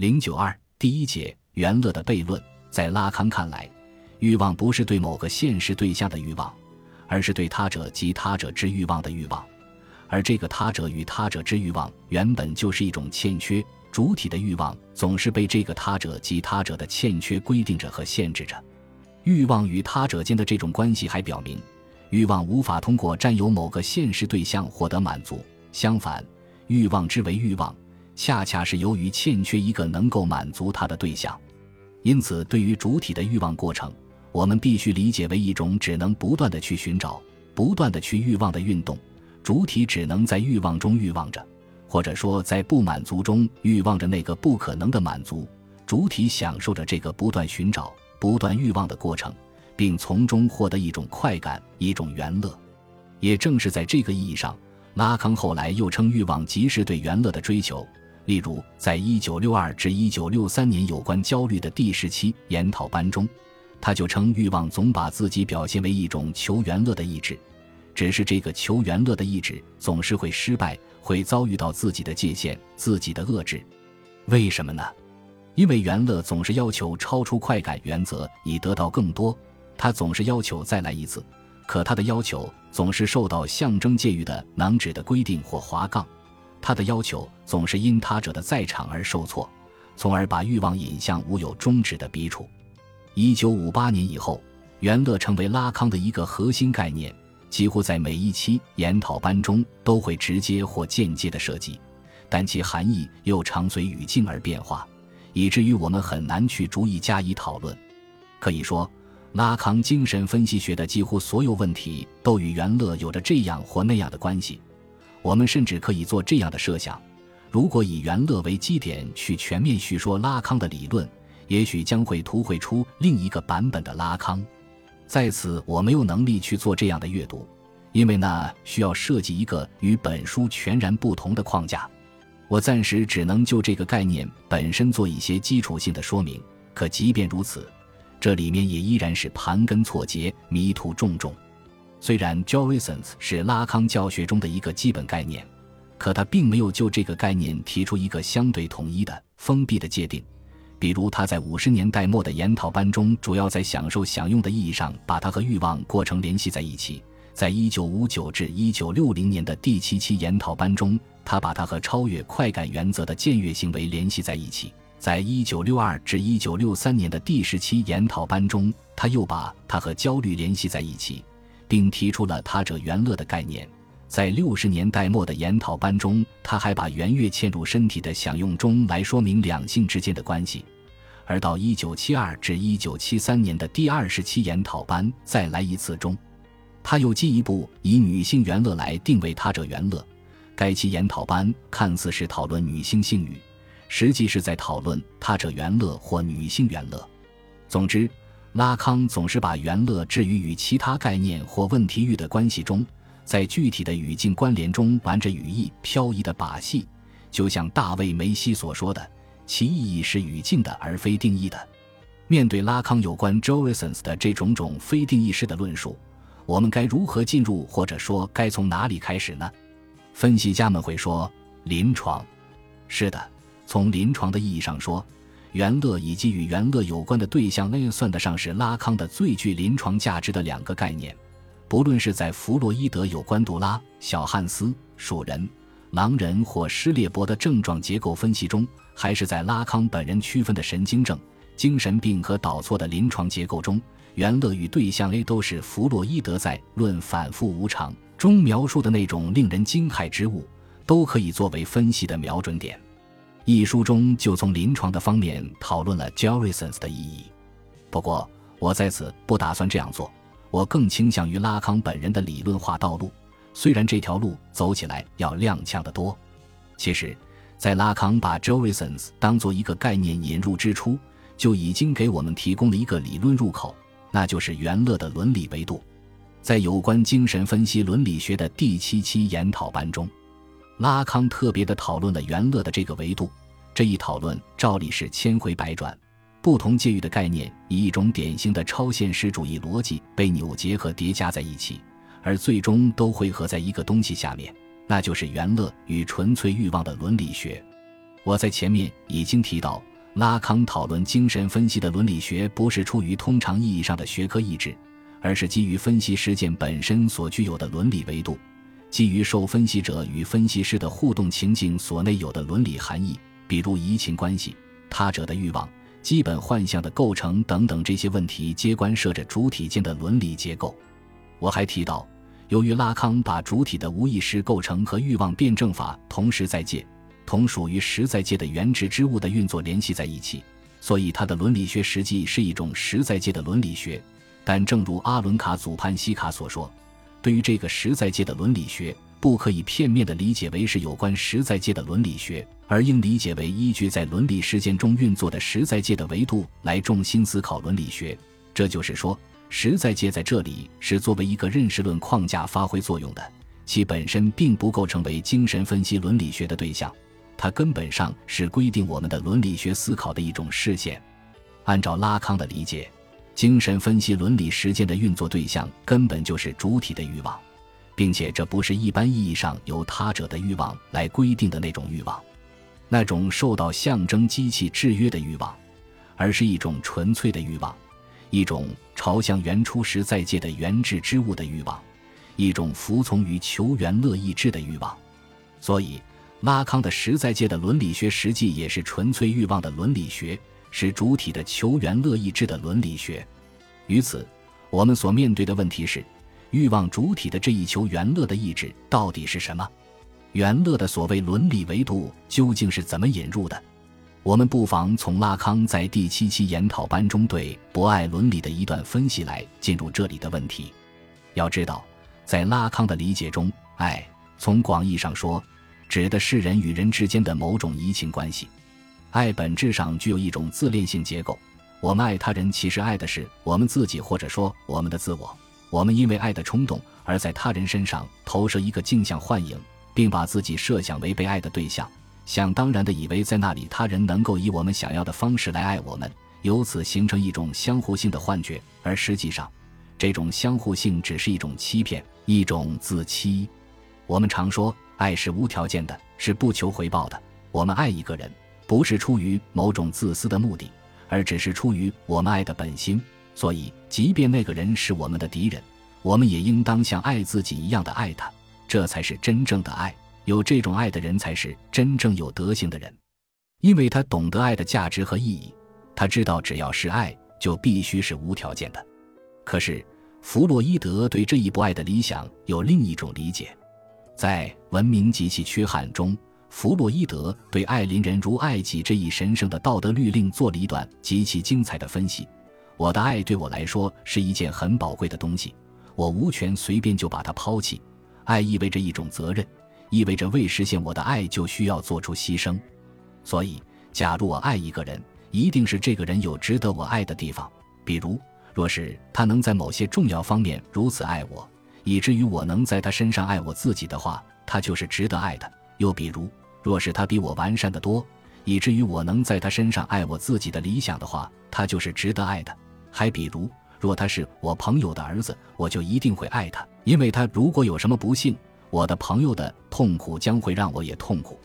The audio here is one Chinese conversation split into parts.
零九二第一节原乐的悖论，在拉康看来，欲望不是对某个现实对象的欲望，而是对他者及他者之欲望的欲望，而这个他者与他者之欲望原本就是一种欠缺。主体的欲望总是被这个他者及他者的欠缺规定着和限制着。欲望与他者间的这种关系还表明，欲望无法通过占有某个现实对象获得满足。相反，欲望之为欲望。恰恰是由于欠缺一个能够满足他的对象，因此对于主体的欲望过程，我们必须理解为一种只能不断的去寻找、不断的去欲望的运动。主体只能在欲望中欲望着，或者说在不满足中欲望着那个不可能的满足。主体享受着这个不断寻找、不断欲望的过程，并从中获得一种快感、一种原乐。也正是在这个意义上，拉康后来又称欲望即是对原乐的追求。例如，在一九六二至一九六三年有关焦虑的第十期研讨班中，他就称欲望总把自己表现为一种求原乐的意志，只是这个求原乐的意志总是会失败，会遭遇到自己的界限、自己的遏制。为什么呢？因为原乐总是要求超出快感原则以得到更多，他总是要求再来一次，可他的要求总是受到象征介于的囊指的规定或滑杠。他的要求总是因他者的在场而受挫，从而把欲望引向无有终止的逼处。一九五八年以后，原乐成为拉康的一个核心概念，几乎在每一期研讨班中都会直接或间接的涉及，但其含义又常随语境而变化，以至于我们很难去逐一加以讨论。可以说，拉康精神分析学的几乎所有问题都与原乐有着这样或那样的关系。我们甚至可以做这样的设想：如果以元乐为基点去全面叙说拉康的理论，也许将会图绘出另一个版本的拉康。在此，我没有能力去做这样的阅读，因为那需要设计一个与本书全然不同的框架。我暂时只能就这个概念本身做一些基础性的说明。可即便如此，这里面也依然是盘根错节、迷途重重。虽然 jouissance 是拉康教学中的一个基本概念，可他并没有就这个概念提出一个相对统一的封闭的界定。比如，他在五十年代末的研讨班中，主要在享受享用的意义上把它和欲望过程联系在一起；在一九五九至一九六零年的第七期研讨班中，他把它和超越快感原则的僭越行为联系在一起；在一九六二至一九六三年的第十期研讨班中，他又把它和焦虑联系在一起。并提出了他者原乐的概念。在六十年代末的研讨班中，他还把原乐嵌入身体的享用中来说明两性之间的关系。而到一九七二至一九七三年的第二十期研讨班再来一次中，他又进一步以女性原乐来定位他者原乐。该期研讨班看似是讨论女性性欲，实际是在讨论他者原乐或女性原乐。总之。拉康总是把元乐置于与其他概念或问题域的关系中，在具体的语境关联中玩着语义漂移的把戏，就像大卫梅西所说的：“其意义是语境的，而非定义的。”面对拉康有关 jouissance 的这种种非定义式的论述，我们该如何进入，或者说该从哪里开始呢？分析家们会说：“临床。”是的，从临床的意义上说。元乐以及与元乐有关的对象，那算得上是拉康的最具临床价值的两个概念。不论是在弗洛伊德有关杜拉、小汉斯、鼠人、狼人或施列伯的症状结构分析中，还是在拉康本人区分的神经症、精神病和导错的临床结构中，元乐与对象 A 都是弗洛伊德在《论反复无常》中描述的那种令人惊骇之物，都可以作为分析的瞄准点。一书中就从临床的方面讨论了 jouissance 的意义。不过，我在此不打算这样做。我更倾向于拉康本人的理论化道路，虽然这条路走起来要踉跄得多。其实，在拉康把 jouissance 当做一个概念引入之初，就已经给我们提供了一个理论入口，那就是元乐的伦理维度。在有关精神分析伦理学的第七期研讨班中。拉康特别的讨论了元乐的这个维度，这一讨论照例是千回百转，不同界域的概念以一种典型的超现实主义逻辑被扭结和叠加在一起，而最终都汇合在一个东西下面，那就是元乐与纯粹欲望的伦理学。我在前面已经提到，拉康讨论精神分析的伦理学，不是出于通常意义上的学科意志，而是基于分析实践本身所具有的伦理维度，基于受分析者与分析师的互动情境所内有的伦理含义，比如移情关系、他者的欲望、基本幻象的构成等等这些问题，皆关涉着主体间的伦理结构。我还提到，由于拉康把主体的无意识构成和欲望辩证法同时在界。同属于实在界的原质之物的运作联系在一起，所以他的伦理学实际是一种实在界的伦理学。但正如阿伦卡祖潘西卡所说，对于这个实在界的伦理学，不可以片面的理解为是有关实在界的伦理学，而应理解为依据在伦理事件中运作的实在界的维度来重心思考伦理学。这就是说，实在界在这里是作为一个认识论框架发挥作用的，其本身并不构成为精神分析伦理学的对象。它根本上是规定我们的伦理学思考的一种视线。按照拉康的理解，精神分析伦理实践的运作对象根本就是主体的欲望，并且这不是一般意义上由他者的欲望来规定的那种欲望，那种受到象征机器制约的欲望，而是一种纯粹的欲望，一种朝向原初实在界的原质之物的欲望，一种服从于求原乐意志的欲望。所以。拉康的实在界的伦理学实际也是纯粹欲望的伦理学，是主体的求原乐意志的伦理学。于此，我们所面对的问题是：欲望主体的这一求原乐的意志到底是什么？原乐的所谓伦理维度究竟是怎么引入的？我们不妨从拉康在第七期研讨班中对博爱伦理的一段分析来进入这里的问题。要知道，在拉康的理解中，爱从广义上说。指的是人与人之间的某种移情关系，爱本质上具有一种自恋性结构。我们爱他人，其实爱的是我们自己，或者说我们的自我。我们因为爱的冲动，而在他人身上投射一个镜像幻影，并把自己设想为被爱的对象，想当然的以为在那里他人能够以我们想要的方式来爱我们，由此形成一种相互性的幻觉。而实际上，这种相互性只是一种欺骗，一种自欺。我们常说。爱是无条件的，是不求回报的。我们爱一个人，不是出于某种自私的目的，而只是出于我们爱的本心。所以，即便那个人是我们的敌人，我们也应当像爱自己一样的爱他。这才是真正的爱。有这种爱的人，才是真正有德行的人，因为他懂得爱的价值和意义。他知道，只要是爱，就必须是无条件的。可是，弗洛伊德对这一不爱的理想有另一种理解。在《文明及其缺憾》中，弗洛伊德对爱邻人如爱己这一神圣的道德律令做了一段极其精彩的分析。我的爱对我来说是一件很宝贵的东西，我无权随便就把它抛弃。爱意味着一种责任，意味着为实现我的爱就需要做出牺牲。所以，假如我爱一个人，一定是这个人有值得我爱的地方。比如，若是他能在某些重要方面如此爱我。以至于我能在他身上爱我自己的话，他就是值得爱的。又比如，若是他比我完善的多，以至于我能在他身上爱我自己的理想的话，他就是值得爱的。还比如，若他是我朋友的儿子，我就一定会爱他，因为他如果有什么不幸，我的朋友的痛苦将会让我也痛苦。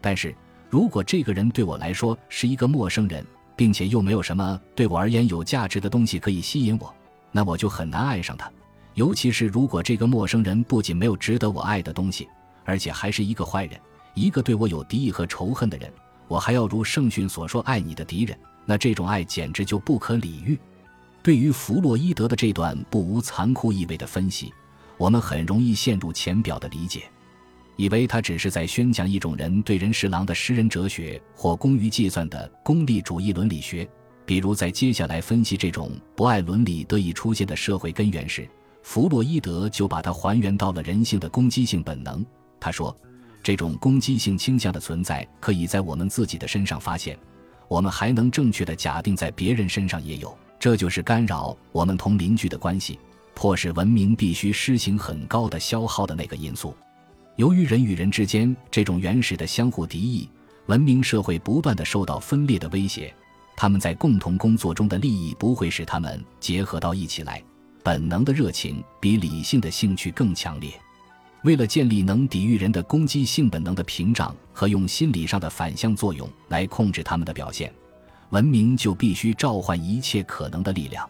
但是如果这个人对我来说是一个陌生人，并且又没有什么对我而言有价值的东西可以吸引我，那我就很难爱上他。尤其是如果这个陌生人不仅没有值得我爱的东西，而且还是一个坏人，一个对我有敌意和仇恨的人，我还要如圣训所说爱你的敌人，那这种爱简直就不可理喻。对于弗洛伊德的这段不无残酷意味的分析，我们很容易陷入浅表的理解，以为他只是在宣讲一种人对人是狼的诗人哲学或功于计算的功利主义伦理学。比如在接下来分析这种不爱伦理得以出现的社会根源时。弗洛伊德就把它还原到了人性的攻击性本能。他说，这种攻击性倾向的存在可以在我们自己的身上发现，我们还能正确的假定在别人身上也有。这就是干扰我们同邻居的关系，迫使文明必须施行很高的消耗的那个因素。由于人与人之间这种原始的相互敌意，文明社会不断的受到分裂的威胁，他们在共同工作中的利益不会使他们结合到一起来。本能的热情比理性的兴趣更强烈。为了建立能抵御人的攻击性本能的屏障和用心理上的反向作用来控制他们的表现，文明就必须召唤一切可能的力量，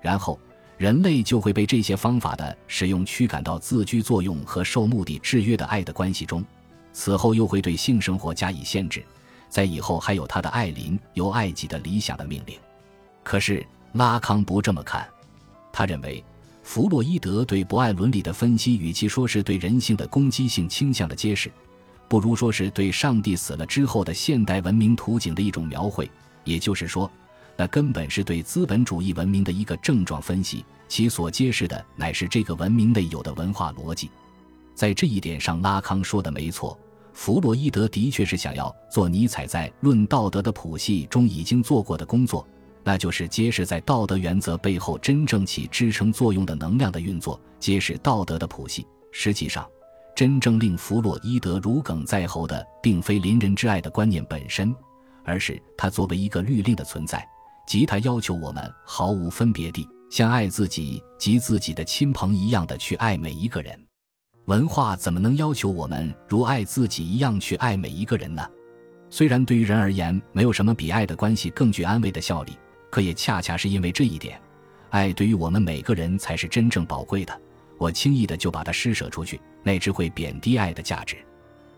然后人类就会被这些方法的使用驱赶到自居作用和受目的制约的爱的关系中，此后又会对性生活加以限制，在以后还有他的爱邻由爱己的理想的命令。可是拉康不这么看，他认为弗洛伊德对博爱伦理的分析，与其说是对人性的攻击性倾向的揭示，不如说是对上帝死了之后的现代文明图景的一种描绘。也就是说，那根本是对资本主义文明的一个症状分析，其所揭示的乃是这个文明内有的文化逻辑。在这一点上，拉康说的没错。弗洛伊德的确是想要做尼采在《论道德》的谱系中已经做过的工作，那就是揭示在道德原则背后真正起支撑作用的能量的运作，揭示道德的谱系。实际上，真正令弗洛伊德如鲠在喉的，并非邻人之爱的观念本身。而是他作为一个律令的存在，即他要求我们毫无分别地像爱自己及自己的亲朋一样的去爱每一个人。文化怎么能要求我们如爱自己一样去爱每一个人呢？虽然对于人而言，没有什么比爱的关系更具安慰的效力，可也恰恰是因为这一点，爱对于我们每个人才是真正宝贵的。我轻易的就把它施舍出去，那只会贬低爱的价值，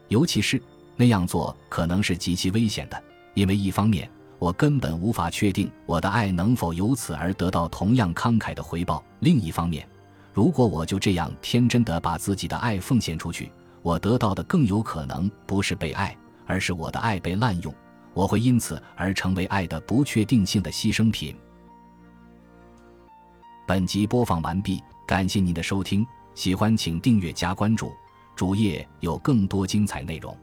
尤其是那样做可能是极其危险的。因为一方面，我根本无法确定我的爱能否由此而得到同样慷慨的回报；另一方面，如果我就这样天真的把自己的爱奉献出去，我得到的更有可能不是被爱，而是我的爱被滥用，我会因此而成为爱的不确定性的牺牲品。本集播放完毕，感谢您的收听，喜欢请订阅加关注，主页有更多精彩内容。